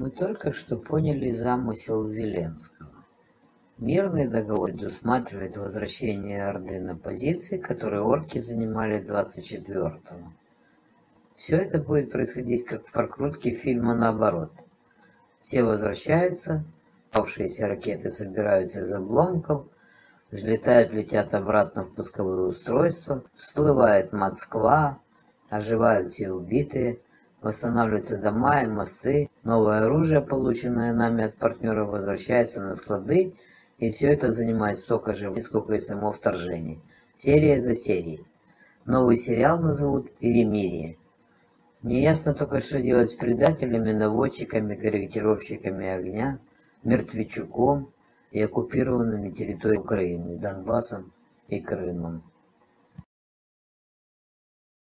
Мы только что поняли замысел Зеленского. Мирный договор предусматривает возвращение Орды на позиции, которые орки занимали 24-го. Все это будет происходить как в прокрутке фильма наоборот. Все возвращаются, павшиеся ракеты собираются из обломков, взлетают, летят обратно в пусковые устройства, всплывает Москва, оживают все убитые, восстанавливаются дома и мосты, новое оружие, полученное нами от партнеров, возвращается на склады, и все это занимает столько же, сколько и само вторжение. Серия за серией. Новый сериал назовут «Перемирие». Неясно только, что делать с предателями, наводчиками, корректировщиками огня, мертвечуком и оккупированными территориями Украины, Донбассом и Крымом.